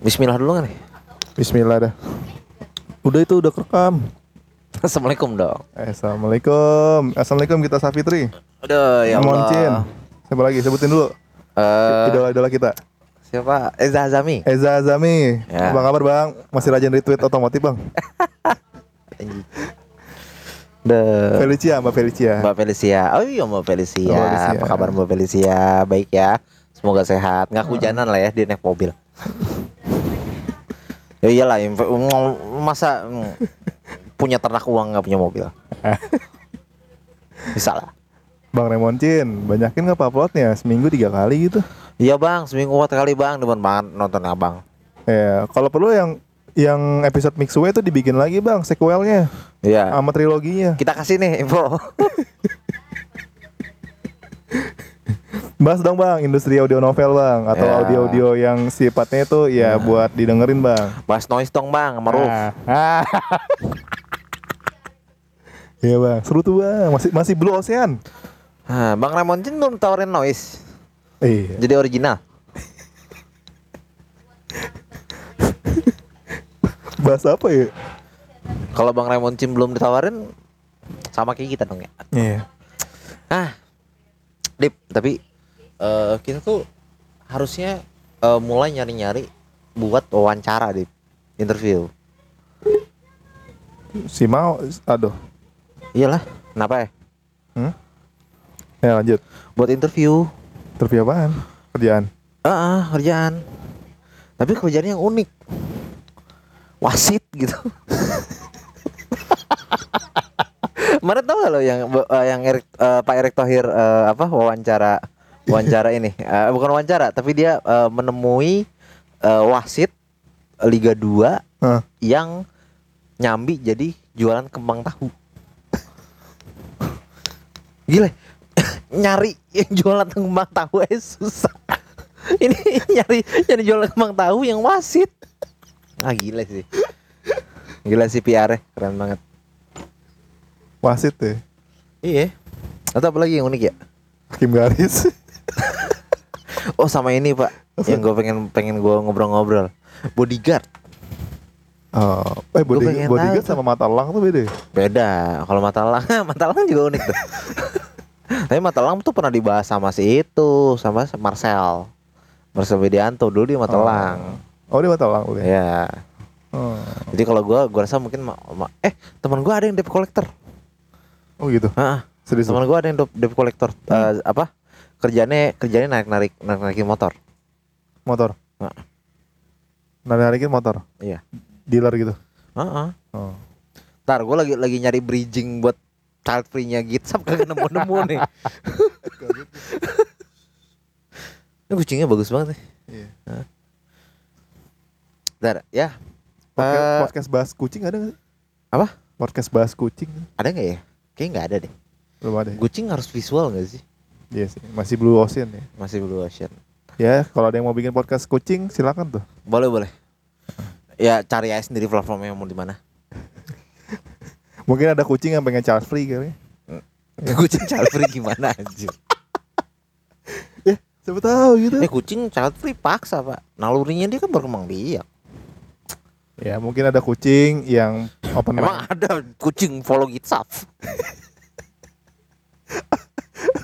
Bismillah dulu kan nih. Bismillah dah. Udah itu udah kerekam. Assalamualaikum dong. Eh, Assalamualaikum. Assalamualaikum kita Safitri. Aduh ya Allah. Moncin. Siapa lagi? Sebutin dulu. Eh, Idola-idola kita. siapa? Eza Azami. Eza Azami. Ya. Apa kabar bang? Masih rajin retweet otomotif bang? The Felicia, Mbak Felicia. Mbak Felicia. Oh iya Mbak Felicia. Mbak Felicia. Apa kabar Mbak Felicia? Baik ya. Semoga sehat. Nggak hujanan lah ya dia naik mobil. Ya iyalah masa mm, punya ternak uang nggak punya mobil. Bisa lah. Bang Remoncin, banyakin nggak uploadnya? Seminggu tiga kali gitu. Iya bang, seminggu empat kali bang, demen banget nonton abang. Ya, kalau perlu yang yang episode Mixway itu dibikin lagi bang, sequelnya Iya. sama triloginya. Kita kasih nih info. Bahas dong bang, industri audio novel bang, atau Ya. audio-audio yang sifatnya itu ya buat didengerin bang. Bahas noise dong bang, sama Ruf. Ah. Ah. Iya bang, seru tuh bang, masih masih Blue Ocean. Ah, bang Ramoncin belum tawarin noise. Iya. Jadi original. Bahas apa ya? Kalau bang Ramoncin belum ditawarin, sama kayak kita dong ya. Iya. Ah, Dip, tapi eh, kita tuh harusnya eh, mulai nyari-nyari buat wawancara, Dip. Interview. Si mau, aduh. Iyalah, kenapa ya? Hmm? Ya lanjut. Buat interview. Interview apaan? Kerjaan. Ah, ah, kerjaan. Tapi kerjaan yang unik. Wasit gitu. Kemarin tau gak lo yang eh, yang Erik, eh, Pak Erick Thohir eh, apa wawancara wawancara ini Eh, bukan wawancara tapi dia eh, menemui eh, wasit Liga 2 Hah. yang nyambi jadi jualan kembang tahu. Gila. nyari yang jualan kembang tahu eh susah. Ini nyari nyari jualan kembang tahu yang wasit. Ah gila sih. Gila sih PR -nya. keren banget. Wasit deh. Iya. Atau apa lagi yang unik ya? Hakim garis. Oh sama ini pak, yang gue pengen pengen gue ngobrol-ngobrol. Bodyguard. Oh, eh body, bodyguard sama mata elang tuh beda. ya? Beda. Kalau mata elang, mata elang juga unik tuh. Tapi mata elang tuh pernah dibahas sama si itu, sama Marcel. Marcel Widianto dulu dia mata Oh. elang. Oh dia mata elang udah. Ya. Oh. Jadi kalau gua gua rasa mungkin ma- ma- eh teman gua ada yang debt collector. oh gitu. Heeh. Serius. Teman gua ada yang debt- collector. Hmm. Eh, apa? Kerjanya kerjanya narik-narik narik-narikin motor. Motor. Heeh. Narikin motor. Iya. Dealer gitu. Heeh. Oh. Ntar gua lagi lagi nyari bridging buat child free-nya GitHub kagak nemu-nemu nih. Ini kucingnya bagus banget nih. Iya. Ntar ya. Podcast, Eh, podcast bahas kucing ada nggak? sih? Apa? Podcast bahas kucing ada nggak ya? Kayaknya nggak ada deh. belum ada. ya? Kucing harus visual nggak sih? Iya sih. Masih Blue Ocean ya. Masih Blue Ocean. Ya kalau ada yang mau bikin podcast kucing silakan tuh. Boleh boleh. Ya cari aja sendiri platformnya mau di mana. Mungkin ada kucing yang pengen child free kali. kucing child free gimana anjir? Ya, siapa tahu gitu. Eh kucing child free paksa pak. Nalurinya dia kan berkembang biak. Ya mungkin ada kucing yang open Emang mind. ada kucing follow GitHub?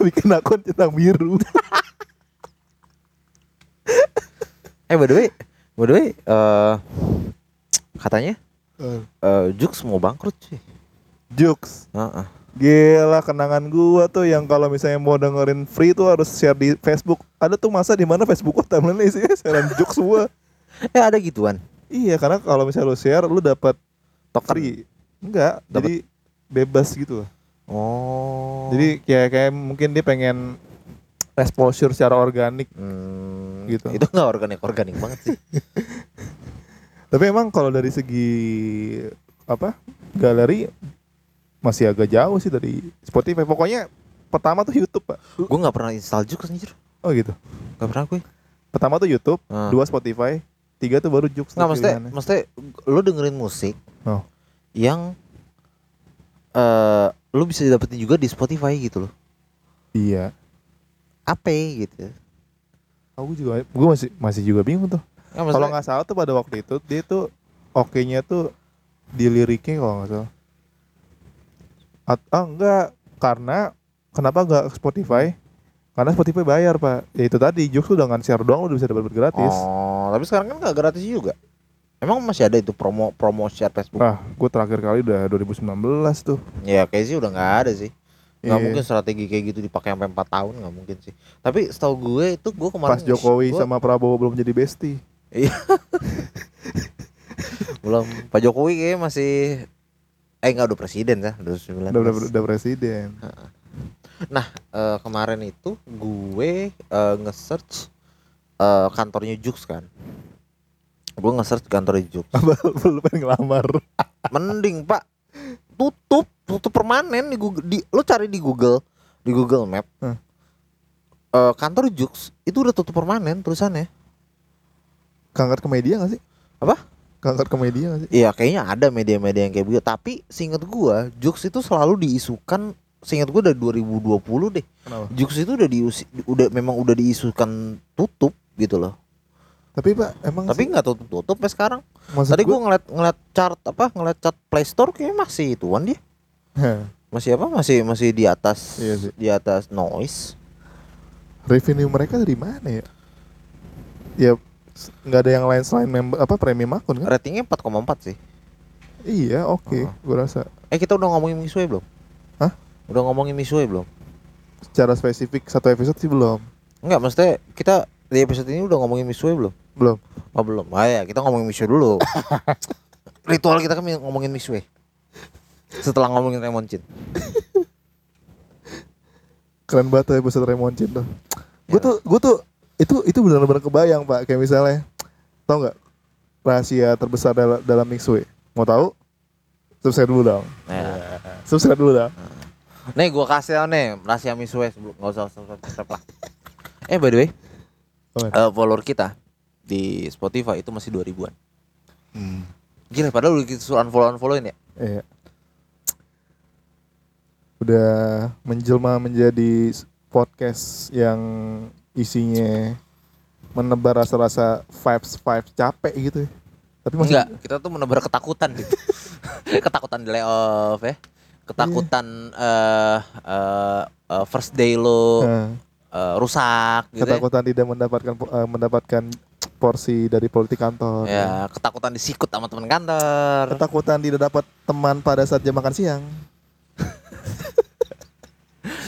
Bikin akun centang biru. Eh by the way, by the way, eh, katanya eh Jux mau bangkrut sih. Jokes. Heeh. Gila kenangan gua tuh yang kalau misalnya mau dengerin free tuh harus share di Facebook. Ada tuh masa di mana Facebook gua timeline isinya sharean jokes semua. Eh ada gituan. Iya, karena kalau misalnya lu share lu dapat Token. free. Enggak, Dapet- jadi bebas gitu. Oh. Jadi kayak kayak mungkin dia pengen exposure secara organik. Hmm, Gitu. Itu nggak organik organik banget sih. Tapi emang kalau dari segi apa? Galeri masih agak jauh sih dari Spotify. Pokoknya pertama tuh YouTube, Pak. gue nggak pernah install Jux anjir. Oh gitu. Nggak pernah gue. Pertama tuh YouTube, Ah. dua Spotify, tiga tuh baru Jux. Nggak tuh mesti mesti lo dengerin musik Oh. yang eh lu bisa dapetin juga di Spotify gitu loh. Iya. Apa gitu. Aku juga gue masih masih juga bingung tuh. Ya, maksudnya- Kalau nggak salah tuh pada waktu itu dia tuh oke-nya tuh di liriknya kalau nggak salah. At ah enggak karena kenapa nggak ke Spotify? Karena Spotify bayar pak. Ya itu tadi Jux udah ngan share doang udah bisa dapat gratis. Oh, tapi sekarang kan nggak gratis juga. Emang masih ada itu promo promo share Facebook? Ah, gue terakhir kali udah 2019 tuh. Ya kayak sih udah nggak ada sih. Nggak Iya. mungkin strategi kayak gitu dipakai sampai 4 tahun nggak mungkin sih. Tapi setahu gue itu gue kemarin Pas Jokowi gua- sama Prabowo belum jadi bestie. Iya. belum Pak Jokowi kayaknya masih eh enggak udah presiden ya, udah 19. Udah, udah, udah presiden. Nah, eh, kemarin itu gue eh, nge-search eh, kantornya Jux kan. Gue nge-search kantornya Jux. Belum pengen ngelamar. Mending, Pak. Tutup, tutup permanen di Google di lo cari di Google, di Google Map. Hmm. Eh, kantor Jux itu udah tutup permanen tulisannya. Kangkat ke media gak sih? Apa? Kangkat ke media gak sih? Iya, kayaknya ada media-media yang kayak begitu. Tapi seingat gua, Jux itu selalu diisukan seingat gua dari 2020 deh. Kenapa? Jux itu udah diusi, udah memang udah diisukan tutup gitu loh. Tapi pak emang Tapi nggak tutup tutup sampai sekarang. maksud Tadi gua- ngeliat ngeliat chart apa ngeliat chart Play Store kayaknya masih ituan dia. Masih apa? Masih masih di atas Iya sih. di atas noise. revenue mereka dari mana ya? Ya nggak ada yang lain selain member apa premium akun kan? Ratingnya 4,4 sih. Iya oke, Oh. gua rasa Eh kita udah ngomongin Misue belum? Hah? Udah ngomongin Misue belum? secara spesifik satu episode sih belum, Enggak, maksudnya kita di episode ini udah ngomongin Misue belum? Belum. Oh belum. Ah ya, kita ngomongin Misue dulu. Ritual kita kan ngomongin Misue. Setelah ngomongin Remoncin. Keren banget tuh episode Raymond Chin tuh. Gue Ya. tuh, gue tuh itu itu benar-benar kebayang pak. Kayak misalnya, tau nggak rahasia terbesar dalam dalam Mixway? Mau tahu? Subscribe dulu dong. Nah, Subscribe dulu dong. nih gua kasih tau nih rahasia Misue sebelum nggak usah subscribe lah. Eh by the way, eh, follower kita di Spotify itu masih 2000-an. Hmm. Gila, padahal udah kita suruh unfollow unfollowin ya. Iya. Udah menjelma menjadi podcast yang isinya menebar rasa-rasa vibes vibes capek gitu ya. Tapi masih Enggak, kita tuh menebar ketakutan gitu. ketakutan di layoff ya. Ketakutan eh eh, eh, first day lo Eh, eh, rusak gitu. ya. ketakutan tidak mendapatkan eh, mendapatkan porsi dari politik kantor. Ya, ketakutan disikut sama teman kantor. Ketakutan tidak dapat teman pada saat jam makan siang.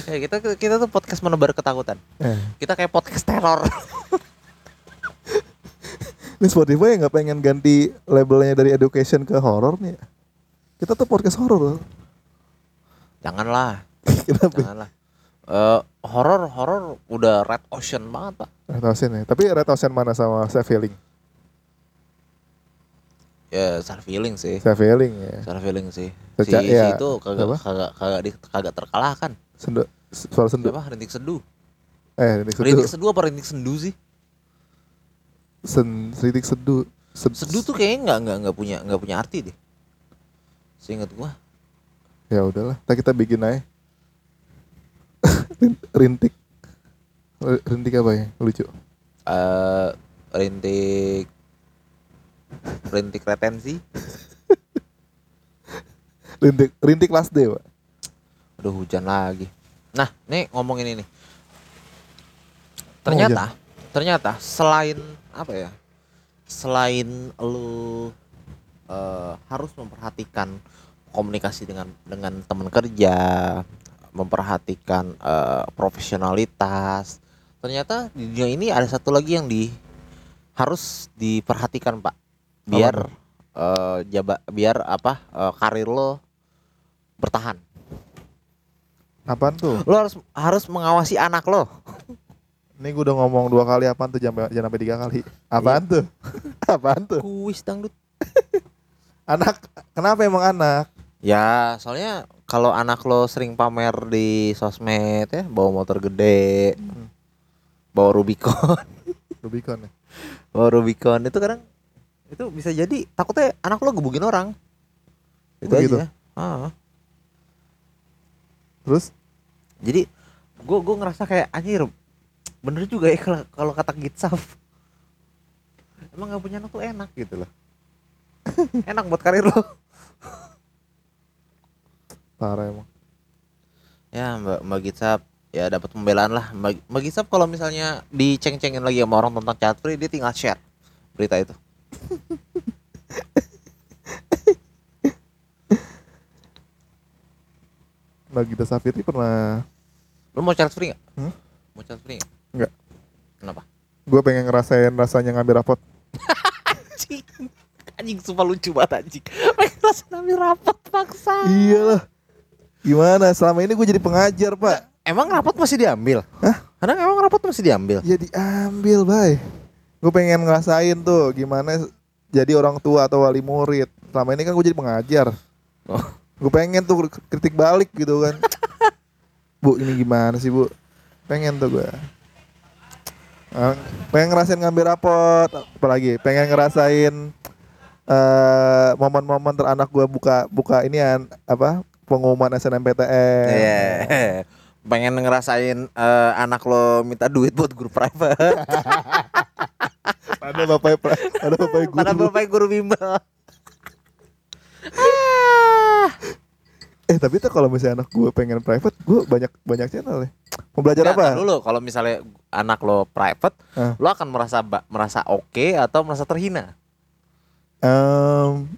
Ya, kita kita tuh podcast menebar ketakutan. Eh, Kita kayak podcast teror. ini Spotify nggak pengen ganti labelnya dari education ke horror nih. ya? Kita tuh podcast horror loh. Janganlah, Kenapa? janganlah. Eh horor horor udah red ocean banget, Pak. Red Ocean ya. Tapi Red Ocean mana sama Self Healing? Ya, self feeling sih. Self Healing ya. Self feeling sih. Si, Seca- si ya, itu kagak apa? kagak kagak di, kagak terkalahkan. Sendu, suara sendu. Siapa? Rintik seduh. Eh, rintik sedu. Rintik seduh apa rintik sendu sih? Sen, rintik sedu. Sed- Seduh tuh kayaknya nggak nggak nggak punya nggak punya arti deh. Seingat gua. Ya udahlah, kita bikin aja. Rin- rintik. Rintik apa ya? Lucu. Eh rintik rintik retensi. Rintik rintik last day, Pak. Udah hujan lagi. Nah, nih ngomongin ini. Oh, Ternyata, ternyata selain apa ya? Selain lu eh, harus memperhatikan komunikasi dengan dengan teman kerja, memperhatikan eh, profesionalitas. Ternyata di dunia ini ada satu lagi yang di harus diperhatikan, Pak. Biar eh, jaba biar apa? eh, karir lo bertahan. Apaan tuh? lo harus harus mengawasi anak lo Ini gue udah ngomong dua kali apaan tuh jangan jangan sampai tiga kali. Apaan tuh? apaan tuh? kuis dangdut Anak kenapa emang anak? ya soalnya kalau anak lo sering pamer di sosmed ya bawa motor gede Hmm. Bawa Rubicon. Rubicon ya. bawa Rubicon. Itu kadang itu bisa jadi takutnya anak lo gebugin orang. Itu Begitu? aja Ah. Terus? Jadi gue gue ngerasa kayak anjir bener juga ya kalau kalau kata Gitsaf. Emang nggak punya anak tuh enak gitu loh. Enak buat karir lo. Parah emang. ya mbak mbak Gitsap ya dapat pembelaan lah mbak Gitsap kalau misalnya diceng-cengin lagi sama orang tentang chat free dia tinggal share berita itu Mbak Gita Safiri pernah lu mau chat free nggak Hmm? mau chat free nggak Nggak. kenapa gue pengen ngerasain rasanya ngambil rapot. anjing anjing sumpah lucu banget anjing pengen rasa ngambil rapat paksa Iyalah. Gimana? Selama ini gue jadi pengajar, Pak. Emang rapat masih diambil Hah? kadang emang rapat masih diambil Ya diambil, bay. Gue pengen ngerasain tuh gimana jadi orang tua atau wali murid. Selama ini kan gue jadi pengajar. Oh. Gue pengen tuh kritik balik gitu kan. bu, ini gimana sih, Bu? Pengen tuh gue. Pengen ngerasain ngambil rapot, apalagi pengen ngerasain eh momen-momen teranak gue buka buka ini apa pengumuman SNMPTN. Iya. Pengen ngerasain eh, anak lo minta duit buat guru private. Ada bapak ada bapak guru. Pada bapak guru bimbel. Ah. Eh tapi tuh kalau misalnya anak gue pengen private, gue banyak banyak channel ya. Mau belajar Nggak, apa? dulu kalau misalnya anak lo private, Ah. lo akan merasa merasa oke atau merasa terhina. Em,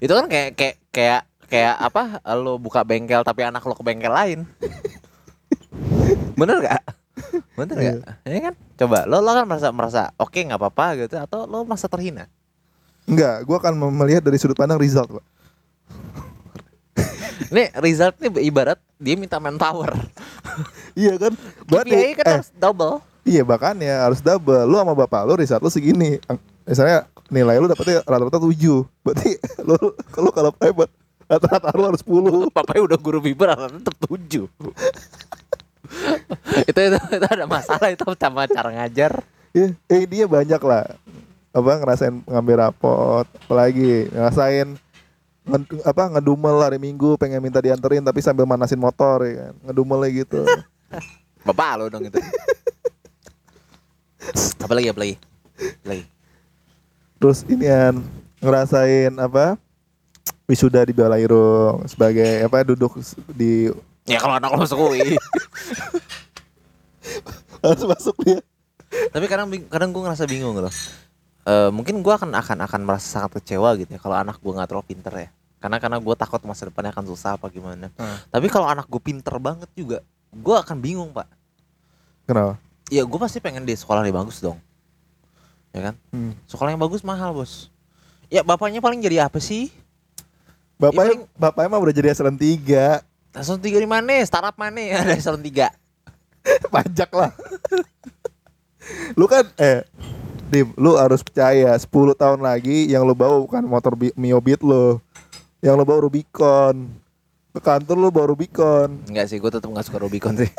Itu kan kayak kayak kayak kayak apa? Lo buka bengkel tapi anak lo ke bengkel lain. Bener gak? Bener gak? Ya kan? Coba lo lo kan merasa merasa oke nggak apa-apa gitu atau lo merasa terhina? enggak, gue akan melihat dari sudut pandang result, Pak. Nih result nih ibarat dia minta manpower. Iya kan? Berarti KPI kan eh, harus double. iya bahkan ya harus double. Lu sama bapak lu result lu segini. Misalnya nilai lu dapetnya rata-rata 7. Berarti lu kalau kalau private rata-rata lu harus 10. Papanya udah guru biber tetap tujuh. itu, itu itu ada masalah itu sama cara ngajar. Iya, eh dia banyak lah. Apa ngerasain ngambil rapot, apalagi ngerasain nged- apa ngedumel hari Minggu pengen minta dianterin tapi sambil manasin motor ya kan. Ngedumelnya gitu. Bapak lo dong itu. apalagi apalagi. Lagi. Terus inian ngerasain apa? Wisuda di Balairung sebagai apa duduk di Ya kalau anak lo masuk UI. harus masuk dia. Tapi kadang kadang gue ngerasa bingung loh. Eh mungkin gue akan akan akan merasa sangat kecewa gitu ya kalau anak gue nggak terlalu pinter ya. Karena karena gue takut masa depannya akan susah apa gimana. Hmm. Tapi kalau anak gue pinter banget juga, gue akan bingung pak. Kenapa? Ya gue pasti pengen di sekolah yang bagus dong. Ya kan? Hmm. Sekolah yang bagus mahal bos. Ya bapaknya paling jadi apa sih? Bapaknya paling- bapaknya mah udah jadi eselon 3 Eselon tiga di mana? Startup mana? Ada eselon tiga. pajak lah. lu kan eh Dim, lu harus percaya 10 tahun lagi yang lu bawa bukan motor Bi- Mio Beat lu. Yang lu bawa Rubicon. Ke kantor lu bawa Rubicon. Enggak sih, gue tetap nggak suka Rubicon sih.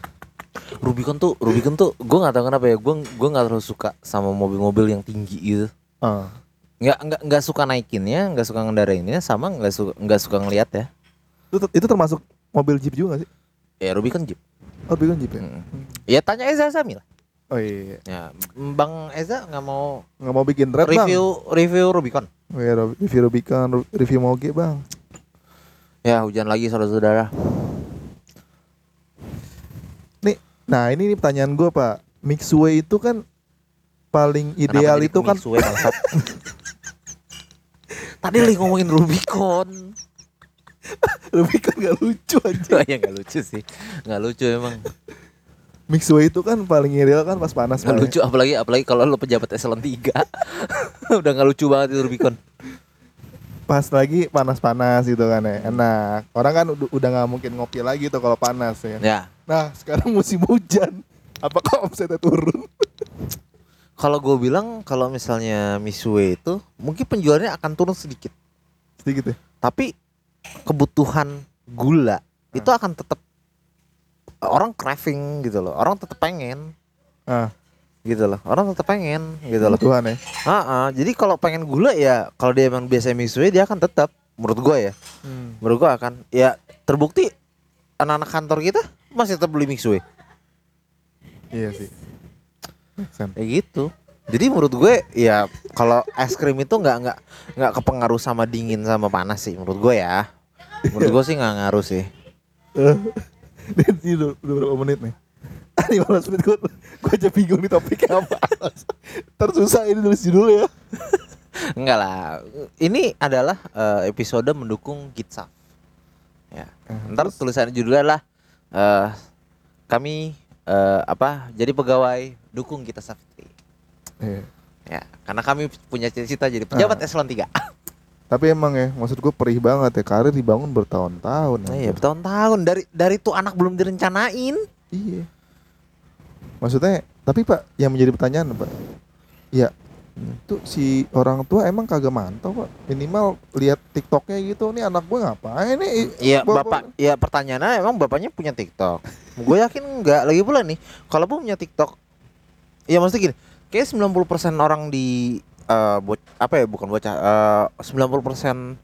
Rubicon tuh, Rubicon tuh, gue nggak tahu kenapa ya, gue gue nggak terlalu suka sama mobil-mobil yang tinggi gitu. Ah. Nggak nggak nggak suka naikinnya, nggak suka ngendarainnya, sama nggak suka nggak suka ngeliat ya. Itu, itu termasuk mobil Jeep juga gak sih? Ya Rubicon Jeep. Oh, Rubicon Jeep ya? Mm. Ya tanya Eza Sami lah. Oh iya. Ya, Bang Eza nggak mau Nggak mau bikin thread bang. review review Rubicon. Oh, iya, Rob- review Rubicon, ru- review Moge bang. Ya hujan lagi saudara-saudara. Nih, nah ini nih pertanyaan gue pak. Mixway itu kan paling ideal itu kan ya, bangsat? Tadi lagi ngomongin Rubicon. Rubicon gak lucu aja. Oh, ya nggak lucu sih, nggak lucu emang. Mixway itu kan paling ideal kan pas panas ya. lucu apalagi apalagi kalau lo pejabat eselon 3 Udah nggak lucu banget itu Rubicon. Pas lagi panas-panas gitu kan ya. Enak. Orang kan udah, gak mungkin ngopi lagi tuh kalau panas ya. Ya, Nah sekarang musim hujan. Apakah omsetnya turun? kalau gue bilang kalau misalnya Misue itu mungkin penjualannya akan turun sedikit, Sedikit ya. tapi kebutuhan gula itu akan tetap orang craving gitu loh. Orang tetap pengen Ah, gitu loh. Orang tetap pengen gitu loh. Tuhan ya. Ah, ah. jadi kalau pengen gula ya kalau dia emang biasa Misue dia akan tetap menurut gue ya. Hmm. Menurut gue akan ya terbukti anak-anak kantor kita masih tetap beli Misue. Iya sih. Kayak gitu. Jadi menurut gue ya kalau es krim itu nggak nggak nggak kepengaruh sama dingin sama panas sih menurut gue ya. Menurut gue sih nggak ngaruh sih. Dan sini udah, udah berapa menit nih? 15 menit gue gue aja bingung nih topiknya apa. Tersusah ini nulis judul ya. Enggak lah. Ini adalah eh, episode mendukung Gitsaf. Ya. Ntar tulisan judulnya adalah eh kami eh, apa? Jadi pegawai dukung kita Safety. Iya. Ya, karena kami punya cita-cita jadi pejabat Ah. eselon 3. Tapi emang ya, maksud gue perih banget ya karir dibangun bertahun-tahun. Nah, iya, bertahun-tahun dari dari tuh anak belum direncanain. Iya. Maksudnya, tapi Pak, yang menjadi pertanyaan Pak, ya tuh si orang tua emang kagak mantau Pak. Minimal lihat TikToknya gitu, nih anak gue ngapain nih? Iya, Bapak- bapak. Ya pertanyaannya emang bapaknya punya TikTok. Gue yakin enggak. Lagi pula nih, kalau punya TikTok, ya maksudnya gini, kayak 90% orang di eh bo- apa ya bukan bocah eh 90%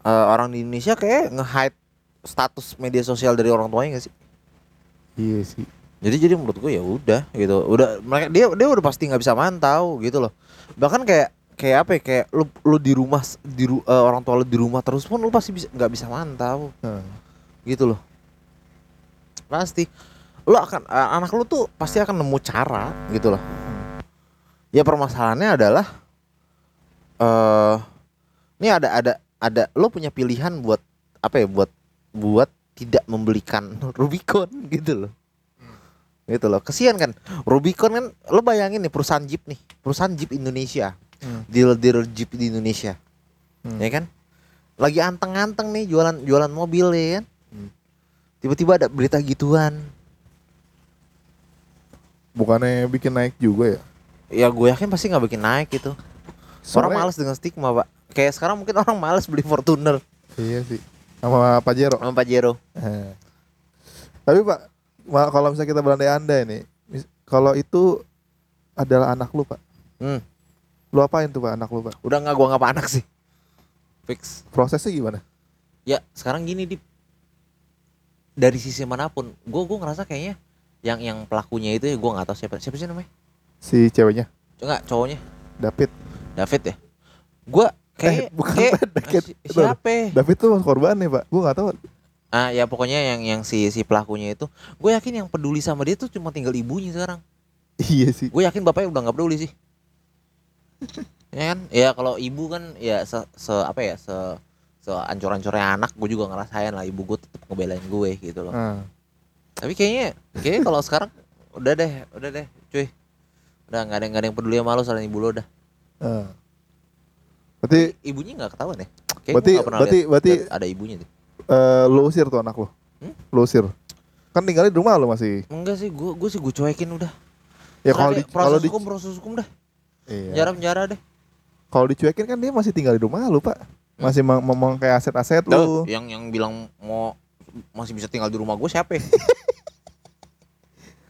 eh, orang di Indonesia kayak nge-hide status media sosial dari orang tuanya gak sih? Iya sih. Jadi jadi menurut gue ya udah gitu. Udah mereka dia dia udah pasti nggak bisa mantau gitu loh. Bahkan kayak kayak apa ya kayak lu lu di rumah di ru- eh, orang tua lu di rumah terus pun lu pasti bisa nggak bisa mantau Nah, gitu loh. Pasti lu akan eh, anak lu tuh pasti akan nemu cara gitu loh. Ya permasalahannya adalah eh ini ada ada ada lu punya pilihan buat apa ya buat buat tidak membelikan Rubicon gitu loh. Gitu loh. Kesian kan. Rubicon kan lo bayangin nih perusahaan Jeep nih, perusahaan Jeep Indonesia. Hmm. Dealer-dealer Jeep di Indonesia. Hmm. Ya kan? Lagi anteng-anteng nih jualan jualan mobil ya kan. Hmm. Tiba-tiba ada berita gituan. bukannya bikin naik juga ya? Ya gue yakin pasti nggak bikin naik gitu. Orang Soalnya- males dengan stigma, Pak. Kayak sekarang mungkin orang males beli Fortuner Iya sih. Sama Pajero. sama Pajero. Eh. Tapi Pak, kalau misalnya kita berandai-andai nih, mis- kalau itu adalah anak lu Pak, Hmm. lu apain tuh Pak anak lu Pak? Udah nggak gua nggak anak sih. Fix. Prosesnya gimana? Ya sekarang gini di dari sisi mana pun, gue gue ngerasa kayaknya yang yang pelakunya itu ya gue nggak tahu siapa siapa sih namanya? Si ceweknya, Enggak cowoknya David. David ya. Gue kayak Eh, bukan kayak David. si- siapa? ya? David tuh korbannya Pak, gua nggak tahu. Ah ya pokoknya yang yang si si pelakunya itu, gue yakin yang peduli sama dia tuh cuma tinggal ibunya sekarang. Iya sih. Gue yakin bapaknya udah nggak peduli sih. ya kan? Ya kalau ibu kan ya se, se- apa ya se se ancur-ancurnya anak, gue juga ngerasain lah ibu gue tetap ngebelain gue gitu loh. Ah. Tapi kayaknya kayaknya kalau sekarang udah deh, udah deh, cuy. Udah nggak ada nggak ada yang peduli sama lo selain ibu lo udah. Berarti Ibunya nggak ketahuan ya? Kayaknya Berarti- gua berarti- lihat- berarti- ada ibunya deh. eh, lu usir tuh anak lu. Hmm? Lu usir. Kan tinggalnya di rumah lu masih. Enggak sih, gue gue sih gue cuekin udah. Ya kalau di proses di hukum proses hukum dah. Iya. Penjara penjara deh. Kalau dicuekin kan dia masih tinggal di rumah lu, Pak. Masih mem- memakai aset-aset Tuh, lu. yang yang bilang mau masih bisa tinggal di rumah gue siapa? ya?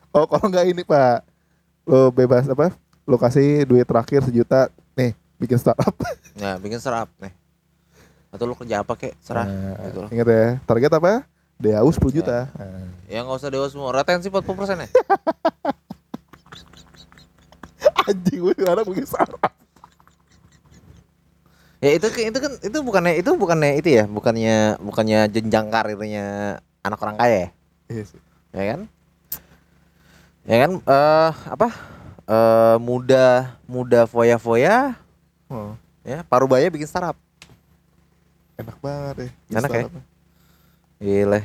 Oh, kalau nggak ini, Pak. Lu bebas apa? Lu kasih duit terakhir sejuta, bikin startup. nah, bikin serap nih. Atau lu kerja apa kek? Serah Nah, gitu loh. Ingat ya, target apa? DAU 10 juta. Nah. Ya nggak usah dewa semua. Retensi 40% ya? Anjing gue sekarang bikin startup. ya itu kan- itu kan itu bukannya itu bukannya itu ya, bukannya bukannya jenjang karirnya anak orang kaya ya? Iya sih. ya kan ya kan eh apa eh muda muda foya foya Oh, ya parubaya bikin startup enak banget ya. Enak ya? gile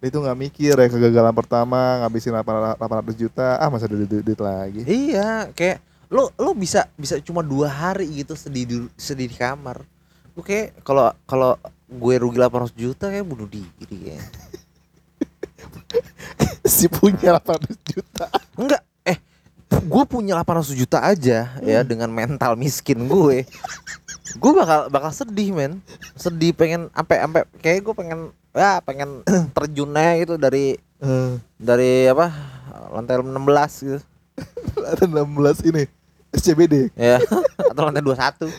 Dia itu nggak mikir ya kegagalan pertama ngabisin 800 800 juta, ah masa duit, duit, duit lagi. iya kayak lo lo bisa bisa cuma dua hari gitu sedih di sedih di kamar gue kayak kalau kalau gue rugi 800 juta kayak bunuh diri kayak si punya 800 juta. enggak gue punya 800 juta aja ya dengan mental miskin gue. Gue bakal bakal sedih men. Sedih pengen sampai sampai kayak gue pengen ya pengen terjunnya gitu dari Eh, dari apa lantai 16 gitu. Ada 16 ini SCBD. ya atau lantai 21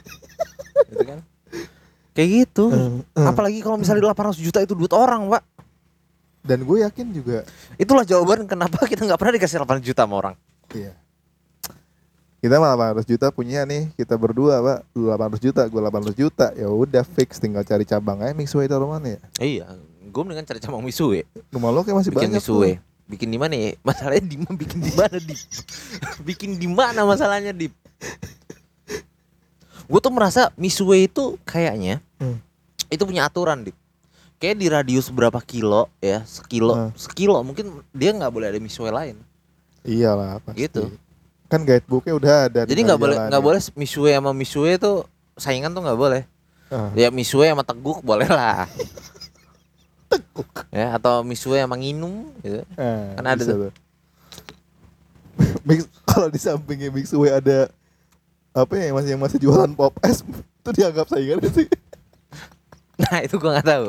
gitu kan? Kayak gitu. Eh, apalagi kalau misalnya 800 juta itu duit orang pak. Dan gue yakin juga itulah jawaban kenapa kita nggak pernah dikasih 800 juta sama orang Iya. Kita mah 800 juta punya nih, kita berdua, Pak. Lu 800 juta, gua 800 juta. Ya udah fix tinggal cari cabang aja Mixway mana ya? Iya, gue mendingan cari cabang Misue. Rumah lo kayak masih Bikin banyak Misue. tuh. Bikin di mana ya? Masalahnya di bikin di mana, Dip? bikin di mana masalahnya, Dip? Gue tuh merasa Misue itu kayaknya Hmm. itu punya aturan, Dip. Kayak di radius berapa kilo ya, sekilo, Hmm. sekilo mungkin dia nggak boleh ada Misue lain. Iyalah pasti. Gitu. Kan guidebooknya udah ada. Jadi nggak boleh nggak ya. boleh Misue sama Misue tuh saingan tuh nggak boleh. Ah. Ya Misue sama Teguk boleh lah. Ya atau Misue sama Nginum gitu. Eh, Kan ada tuh. Mix kalau di sampingnya Mixway ada apa ya yang masih yang masih jualan pop es itu dianggap saingan sih? Nah itu gua nggak tahu.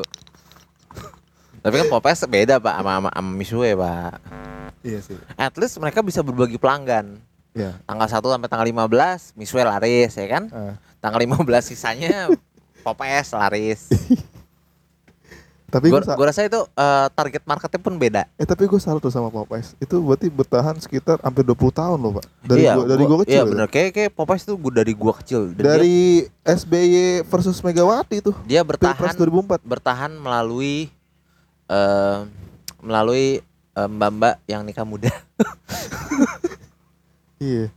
Tapi kan Popeyes beda pak sama, sama, sama Misue pak. Iya sih. At least mereka bisa berbagi pelanggan. Iya. Tanggal 1 sampai tanggal 15 Misue laris ya kan. Ah. Tanggal 15 sisanya Popeyes laris. Tapi Gua, gua rasa itu eh, target marketnya pun beda. eh tapi gue salut tuh sama Popeyes. Itu berarti bertahan sekitar hampir 20 tahun loh, Pak. Dari iya, gua, dari gua kecil. Iya itu. bener. Kayak kayak Popeyes tuh gua dari gua kecil. Dan dia, Dari SBY versus Megawati tuh. dia bertahan 2004. bertahan melalui eh melalui eh, mbak-mbak yang nikah muda. Iya.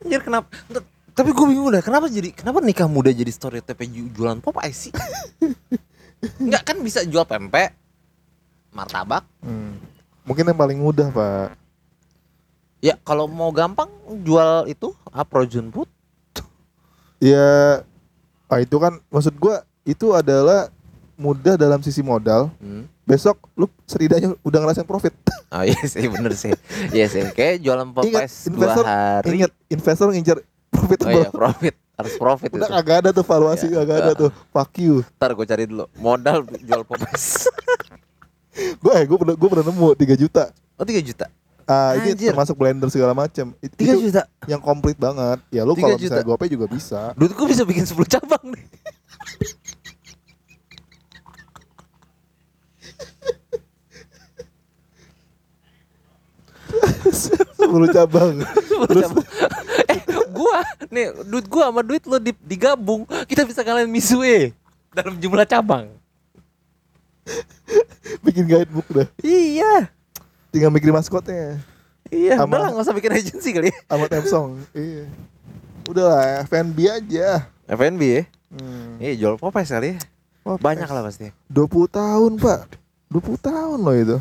Anjir kenapa? Nggak, Tapi gue bingung dah, kenapa jadi kenapa nikah muda jadi stereotipnya ju- jualan Popeyes sih? Enggak kan bisa jual pempek, martabak. Hmm. Mungkin yang paling mudah, Pak. Ya kalau mau gampang jual itu ah, frozen food. Ya ah itu kan maksud gua itu adalah mudah dalam sisi modal. Hmm. Besok lu setidaknya udah ngerasain profit. Oh iya sih bener sih. Iya sih. Kayak jualan Popeyes dua investor hari. Ingat investor ngincer profit Oh iya profit harus profit Udah itu. kagak ada tuh valuasi kagak ada tuh. Fuck you. Ntar gue cari dulu modal jual Popeyes. Gue eh gue pernah gue pernah nemu 3 juta. Oh 3 juta. Ah ini Anjir. termasuk blender segala macam. It- 3 Itu juta. yang komplit banget. Ya lu 3 kalau misalnya GoPay juga bisa. Duit gue bisa bikin 10 cabang nih. Sepuluh cabang. Terus eh gua nih duit gua sama duit lo di- digabung kita bisa kalian Misue dalam jumlah cabang. Bikin guidebook dah. Iya. Tinggal mikirin maskotnya. Iya, Sama- udah lah nggak usah bikin agensi kali. ya. Sama Samsung. iya. Udah lah FNB aja. FNB ya. Hmm. Iya, jual Popeyes kali ya. Popeyes. Banyak lah pasti. 20 tahun pak 20 tahun loh itu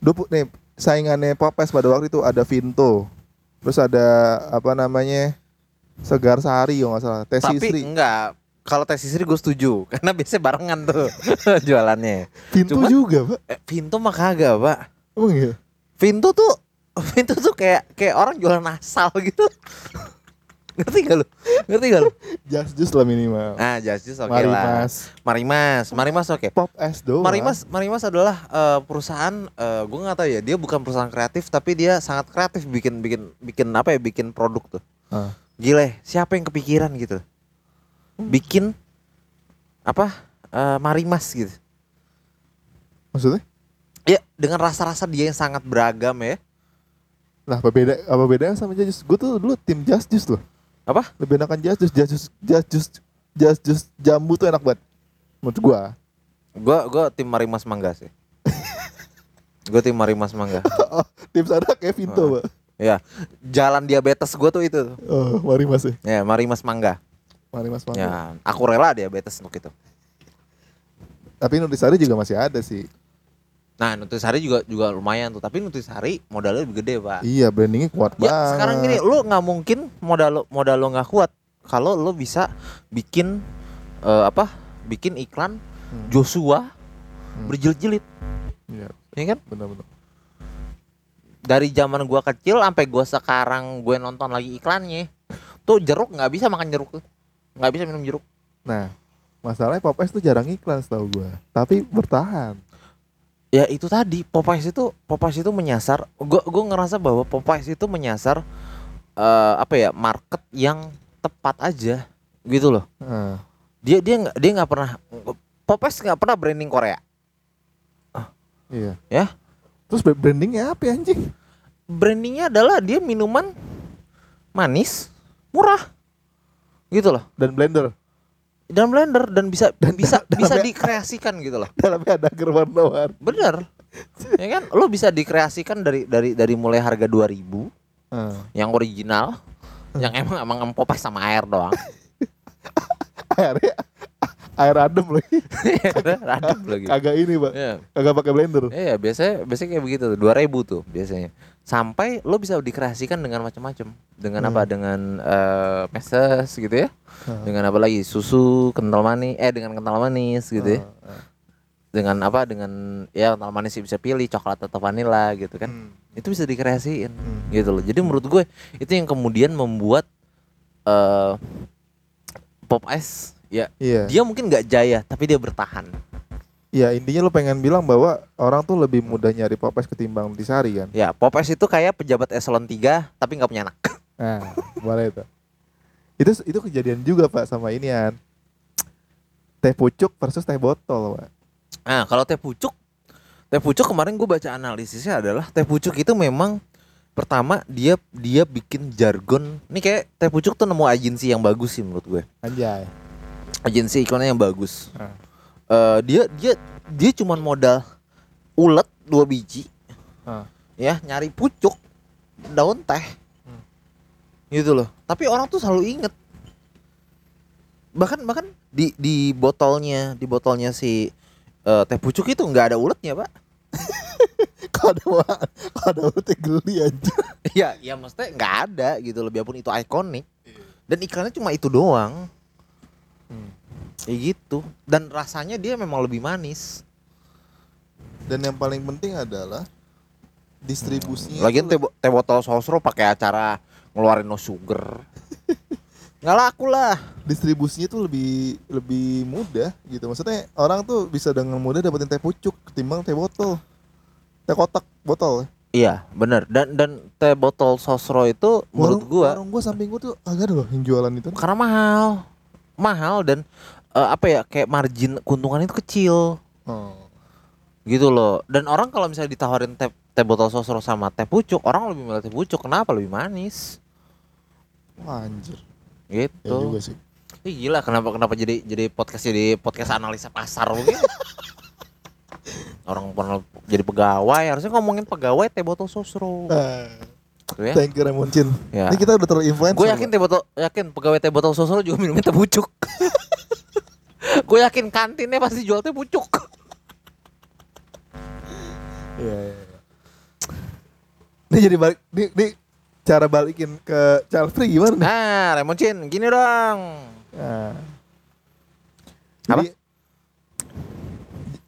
20 nih saingannya Popes pada waktu itu ada Vinto terus ada apa namanya Segar Sari kalau nggak salah Tes Tapi Sisri enggak kalau tes istri gue setuju karena biasanya barengan tuh jualannya. Vinto juga pak Eh, Vinto mah kagak, Pak. emang iya Vinto tuh Vinto tuh kayak kayak orang jualan asal gitu. Ngerti gak lu? Ngerti gak lu? Just Just lah minimal Ah, Justice oke Mari lah. Mas Marimas, Marimas oke. Pop S doang Marimas, Marimas adalah eh, perusahaan eh gue nggak tahu ya, dia bukan perusahaan kreatif tapi dia sangat kreatif bikin bikin bikin apa ya, bikin produk tuh. Ah. Gile, siapa yang kepikiran gitu? Bikin apa? eh, Marimas gitu. Maksudnya? Ya, dengan rasa-rasa dia yang sangat beragam ya. Nah apa beda apa bedanya sama Just Just Gue tuh dulu tim Just Just loh apa? Lebih enakan jasus jasus jasus jasus jambu tuh enak banget. Menurut gua. Gua gua tim Marimas Mangga sih. Gua tim Marimas Mangga. Oh, tim sana Kevin tuh pak. Ya jalan diabetes gua tuh itu oh Marimas sih ya iya, Marimas Mangga. Marimas Mangga. Ya aku rela diabetes untuk itu. Tapi Nutrisari juga masih ada sih. Nah, Nutrisari juga juga lumayan tuh, tapi Nutrisari modalnya lebih gede, Pak. Iya, brandingnya kuat Ya, banget. sekarang gini, lu nggak mungkin modal lo modal lo nggak kuat kalau lo bisa bikin eh, apa? Bikin iklan Hmm. Joshua Hmm. berjilid-jilid, Iya, ya kan? benar-benar. Dari zaman gua kecil sampai gua sekarang gue nonton lagi iklannya, tuh jeruk nggak bisa makan jeruk tuh, nggak bisa minum jeruk. Nah, masalahnya Popeyes tuh jarang iklan setahu gua. Tapi bertahan. Ya itu tadi Popeyes itu Popeyes itu menyasar, gua gua ngerasa bahwa Popeyes itu menyasar eh, apa ya market yang tepat aja gitu loh. Nah, Dia dia nggak dia nggak pernah Popeyes nggak pernah branding Korea. iya. Ya. Terus brandingnya apa ya, anjing? Brandingnya adalah dia minuman manis murah gitu loh Dan blender. Dan blender dan bisa bisa dan- bisa dalamnya- dikreasikan gitu loh. Dalamnya ada agar warna-warni. bener. Ya kan? Lo bisa dikreasikan dari dari dari mulai harga 2000 Ah. yang original yang emang emang empopes sama air doang. Airnya air adem lagi. radem lagi Agak ini, Pak. ya Agak pakai blender. Iya biasanya biasanya kayak begitu tuh 2000 tuh biasanya sampai lo bisa dikreasikan dengan macam-macam dengan Hmm. apa dengan eh, meses gitu ya Ah. dengan apa lagi susu kental manis eh dengan kental manis gitu ya Ah, ah. dengan apa dengan ya kental manis sih bisa pilih coklat atau vanila gitu kan Hmm. itu bisa dikreasiin Hmm. gitu loh jadi menurut gue itu yang kemudian membuat eh pop ice ya Iya. dia mungkin nggak jaya tapi dia bertahan Iya, intinya lu pengen bilang bahwa orang tuh lebih mudah nyari popes ketimbang di sari kan. ya pop ice itu kayak pejabat eselon 3 tapi nggak punya anak Nah, boleh itu. Itu itu kejadian juga, Pak, sama inian. Teh pucuk versus teh botol, Pak. Nah, kalau teh pucuk, teh pucuk kemarin gue baca analisisnya adalah teh pucuk itu memang pertama dia dia bikin jargon. Ini kayak teh pucuk tuh nemu agensi yang bagus sih menurut gue. Anjay. Agensi iklannya yang bagus. Ah. Eh, dia dia dia cuman modal ulet dua biji, Ah. ya nyari pucuk daun teh, Hmm. gitu loh. Tapi orang tuh selalu inget. Bahkan bahkan di di botolnya di botolnya si eh, teh pucuk itu nggak ada uletnya pak. Kalau ada kalau ada ulet geli aja. Iya, ya maksudnya nggak ada gitu loh, biarpun itu ikonik. Dan iklannya cuma itu doang. Hmm. Ya gitu. Dan rasanya dia memang lebih manis. Dan yang paling penting adalah distribusinya. Lagian teh, bo- teh botol sosro pakai acara ngeluarin no sugar. nggak laku lah. distribusinya tuh lebih lebih mudah gitu. Maksudnya orang tuh bisa dengan mudah dapetin teh pucuk ketimbang teh botol. Teh kotak botol. Iya, bener. Dan dan teh botol sosro itu menurut Warung- gua warung gua samping gua tuh agak loh yang jualan itu. karena mahal. Mahal dan eh, apa ya kayak margin keuntungan itu kecil. Oh. gitu loh dan orang kalau misalnya ditawarin teh teh botol sosro sama teh pucuk orang lebih milih teh pucuk kenapa lebih manis Wah, anjir. gitu Ya juga sih. Ih, gila kenapa kenapa jadi jadi podcast jadi podcast analisa pasar begini orang pernah jadi pegawai harusnya ngomongin pegawai teh botol sosro gitu ya thank you Ramoncin. ya Ini kita udah terlalu influencer. gue yakin teh botol yakin pegawai teh botol sosro juga minumnya teh pucuk gue yakin kantinnya pasti jual teh pucuk Iya, iya, iya. Ini jadi balik ini, ini cara balikin ke child free gimana nih? nah Lemon Chin gini dong Nah. Apa?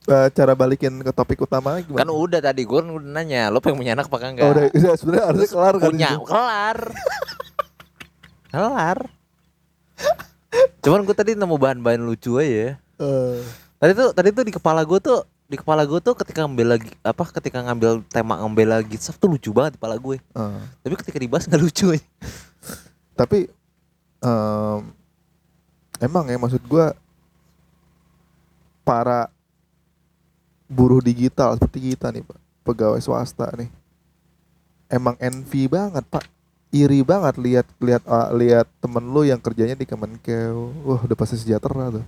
Eh, cara balikin ke topik utama gimana? kan udah tadi gue udah nanya lo pengen punya anak apa enggak? Oh, udah, udah sebenarnya harusnya kelar kan punya itu. kelar. Kelar. Cuman gue tadi nemu bahan-bahan lucu aja Eh, tadi tuh tadi tuh di kepala gue tuh di kepala gue tuh ketika ngambil lagi apa ketika ngambil tema ngambil lagi stuff tuh lucu banget di kepala gue eh. tapi ketika dibahas nggak lucu aja. Tapi em, emang ya maksud gua para buruh digital seperti kita nih pak, pegawai swasta nih, emang envy banget pak, iri banget lihat lihat ah, lihat temen lu yang kerjanya di Kemenkeu, wah udah pasti sejahtera tuh.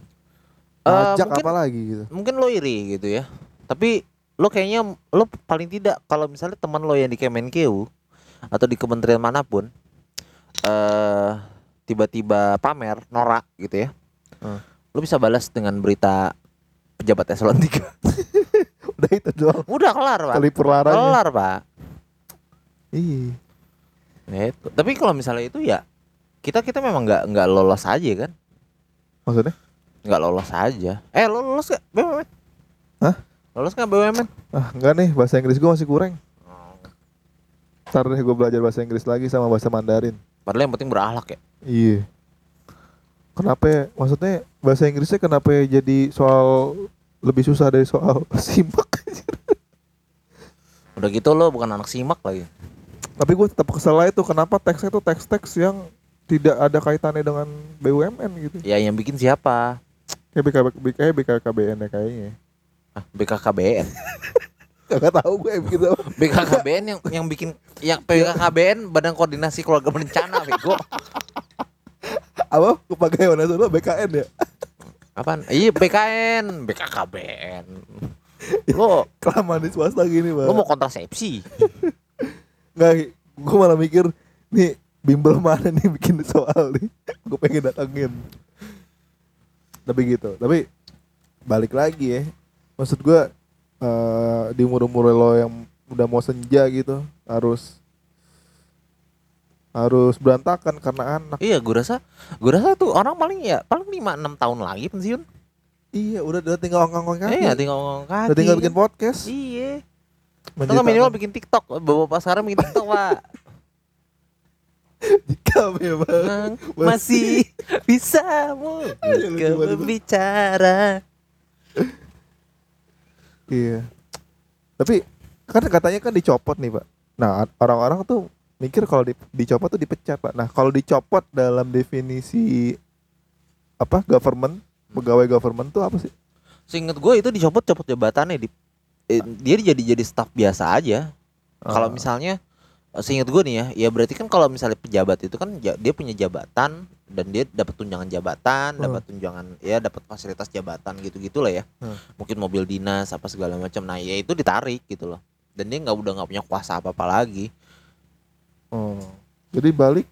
Eh, Pajak mungkin- apa lagi gitu? mungkin lo iri gitu ya tapi lo kayaknya lo paling tidak kalau misalnya teman lo yang di Kemenkeu atau di kementerian mana pun eh tiba-tiba pamer norak gitu ya Hmm. lo bisa balas dengan berita pejabat eselon 3 Udah itu doang. udah kelar pak Kelipur laranya. kelar pak Iya. Ya itu. tapi kalau misalnya itu ya kita kita memang nggak nggak lolos aja kan Maksudnya? nggak lolos aja eh lo lolos gak BUMN Hah? lolos nggak BUMN Ah enggak nih bahasa Inggris gua masih kurang. Ntar deh gue belajar bahasa Inggris lagi sama bahasa Mandarin. padahal yang penting berakhlak ya Iya. Kenapa? ya? Maksudnya bahasa Inggrisnya kenapa ya jadi soal lebih susah dari soal simak? udah gitu lo bukan anak simak lagi Tapi gue tetap kesel aja tuh kenapa teksnya tuh teks-teks yang tidak ada kaitannya dengan BUMN gitu. Ya yang bikin siapa? Kayak BK, BK, BKKBN ya kayaknya. Ah, BKKBN. Gak tau gue yang bikin apa. BKKBN yang yang bikin yang BKKBN Badan Koordinasi Keluarga Berencana bego. apa kepagaian nasional BKN ya Apaan? Iya BKN, BKKBN. Lo kelamaan di swasta gini lo bang mau kontrasepsi? nggak gue malah mikir nih bimbel mana nih bikin soal nih? Gue pengen datangin tapi gitu tapi balik lagi ya. Maksud gue eh di umur umur lo yang udah mau senja gitu harus harus berantakan karena anak. Iya, gue rasa, gue rasa tuh orang paling ya paling 5 6 tahun lagi pensiun. Iya udah udah tinggal ongkang ongkang Iya, tinggal ngomong kaki. udah tinggal bikin podcast Iya. Atau minimal bikin TikTok. Bapak sekarang bikin TikTok, Pak. jika memang Memang masih bisa banget. berbicara. Iya. Tapi kan katanya kan dicopot nih pak. Nah orang-orang tuh mikir kalau di- dicopot tuh dipecat pak. Nah kalau dicopot dalam definisi apa government pegawai government tuh apa sih? Seinget gue itu dicopot-copot jabatannya di eh, dia jadi jadi staff biasa aja. Kalau Ah. misalnya eh, seinget gue nih ya, ya berarti kan kalau misalnya pejabat itu kan ja- dia punya jabatan dan dia dapat tunjangan jabatan, Hmm. dapat tunjangan ya dapat fasilitas jabatan gitu-gitu lah ya. Hmm. Mungkin mobil dinas apa segala macam. Nah, ya itu ditarik gitu loh. Dan dia nggak udah nggak punya kuasa apa-apa lagi. Oh. Jadi balik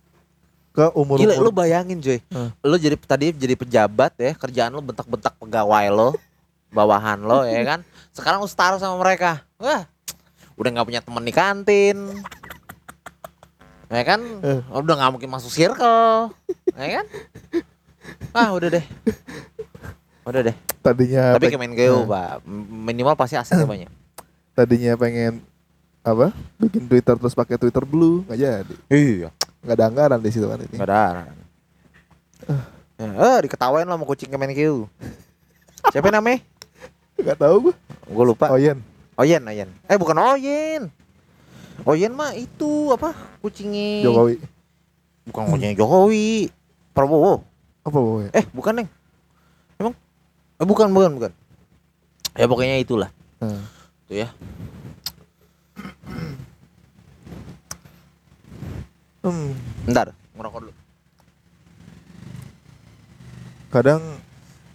ke umur Gila, lu bayangin Joy. Hmm. Lu jadi tadi jadi pejabat ya, kerjaan lu bentak-bentak pegawai lo, bawahan lo ya kan. Sekarang lu setara sama mereka. Wah, udah nggak punya temen di kantin. Ya kan? Eh. Udah nggak mungkin masuk circle. Ya kan? Ah, udah deh. Udah deh. Tadinya Tapi peng- Kemenkeu, Nah. Pak, minimal pasti asetnya banyak. tadinya pengen apa? Bikin Twitter terus pakai Twitter Blue nggak jadi. Iya. Nggak ada anggaran di situ kan ini. Nggak ada. Ya, eh, diketawain lo sama kucing Kemenkeu. Siapa namanya? Nggak tahu gue. Gue lupa. Oyen. Oyen, Oyen. Eh bukan Oyen. Oyen mah itu apa? Kucingnya Jokowi. Bukan kucingnya Jokowi. Prabowo. Apa boy? Eh, bukan, Neng. Emang? Eh bukan, bukan, bukan. Ya pokoknya itulah. Nah. Tuh ya. Hmm. Bentar, ngerokok dulu. kadang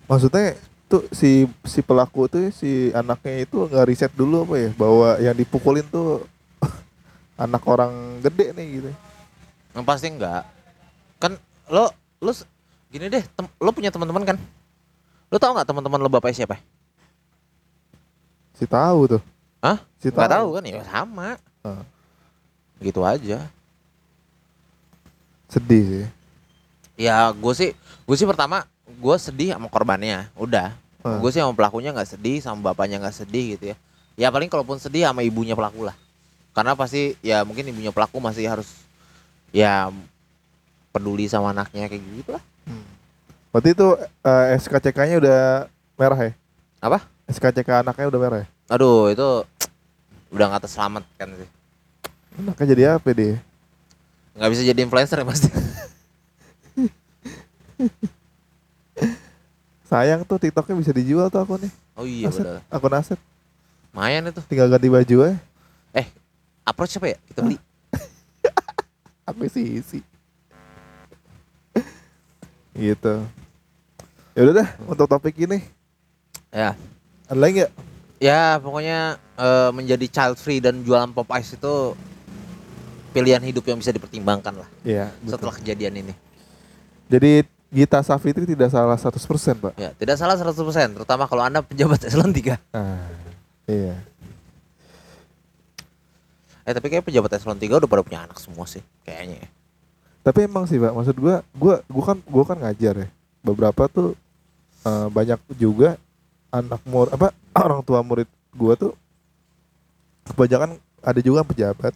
maksudnya tuh si si pelaku tuh si anaknya itu nggak riset dulu apa ya bahwa yang dipukulin tuh anak orang gede nih gitu Yang pasti enggak. Kan lo lo gini deh, tem- lo punya teman-teman kan? Lo tau nggak teman-teman lo bapaknya siapa? si tahu tuh Hah? si Nggak tahu kan? Ya sama. Ah. Gitu aja. Sedih sih Ya gue sih, gue sih pertama gue sedih sama korbannya, udah. Ah. Gue sih sama pelakunya nggak sedih, sama bapaknya nggak sedih gitu ya. Ya paling kalaupun sedih sama ibunya pelaku lah. Karena pasti ya mungkin ibunya pelaku masih harus ya peduli sama anaknya kayak gitu lah. berarti itu eh, SKCK-nya udah merah ya Apa? SKCK anaknya udah merah ya Aduh itu udah nggak terselamatkan sih. anaknya jadi apa dia Nggak bisa jadi influencer ya pasti. sayang tuh TikToknya bisa dijual tuh akunnya Oh iya aset benar. akun aset Lumayan itu. tinggal ganti baju aja Approach apa ya? Kita beli. akuisisi gitu ya udah dah untuk topik ini Ya. ada lagi nggak Ya pokoknya eh, menjadi child free dan jualan pop ice itu pilihan hidup yang bisa dipertimbangkan lah Iya, betul. setelah kejadian ini. Jadi Gita Safitri tidak salah 100% Pak. Ya, tidak salah 100% terutama kalau Anda pejabat eselon 3. Ah, iya. Eh tapi kayak pejabat eselon 3 udah pada punya anak semua sih kayaknya ya. Tapi emang sih Pak, maksud gua, gua gua kan gua kan ngajar ya. Beberapa tuh eh, banyak juga anak mur apa orang tua murid gua tuh kebanyakan ada juga pejabat.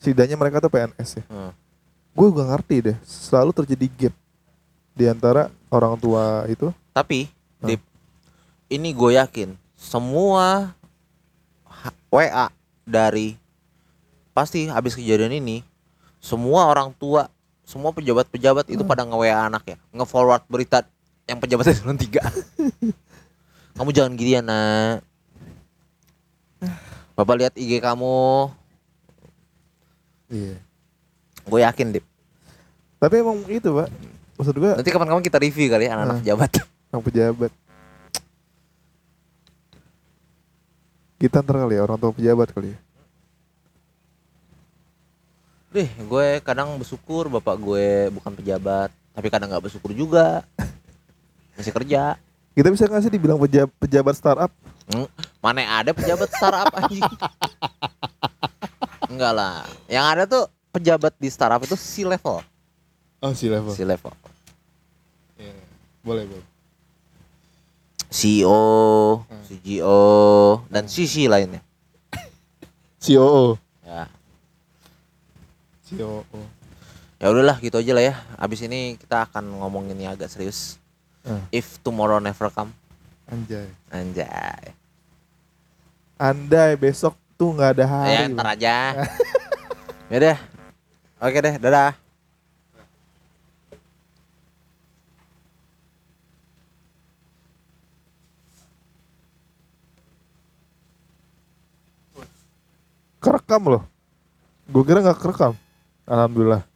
Setidaknya mereka tuh PNS ya. Hmm. Gue gak ngerti deh, selalu terjadi gap di antara orang tua itu. Tapi Hah? Dip, ini gue yakin semua WA dari pasti habis kejadian ini semua orang tua semua pejabat-pejabat itu pada nge-WA anak ya nge-forward berita yang pejabat eselon 3 kamu jangan gini ya nak Bapak lihat IG kamu Iya. gue yakin Dip Tapi emang itu Pak, maksud gua Nanti kapan-kapan kita review kali ya anak-anak Nah. pejabat. yang pejabat. Kita ntar kali ya orang tua pejabat kali ya. Deh, gue kadang bersyukur bapak gue bukan pejabat, tapi kadang nggak bersyukur juga. Masih kerja. Kita bisa nggak sih dibilang pejabat, pejabat startup? Hmm, mana ada pejabat startup anjing? Enggak lah. Yang ada tuh pejabat di startup itu C level, Oh si level. C level. Boleh boleh. CEO, Hmm. CGO, dan CC lainnya. COO. Ya. COO. Ya udahlah gitu aja lah ya. Abis ini kita akan ngomongin yang agak serius. Hmm. If tomorrow never come. Anjay. Anjay. Andai besok tuh nggak ada hari. ya ntar aja. ya deh. Oke deh, dadah. Kerekam loh. Gue kira nggak kerekam. Alhamdulillah.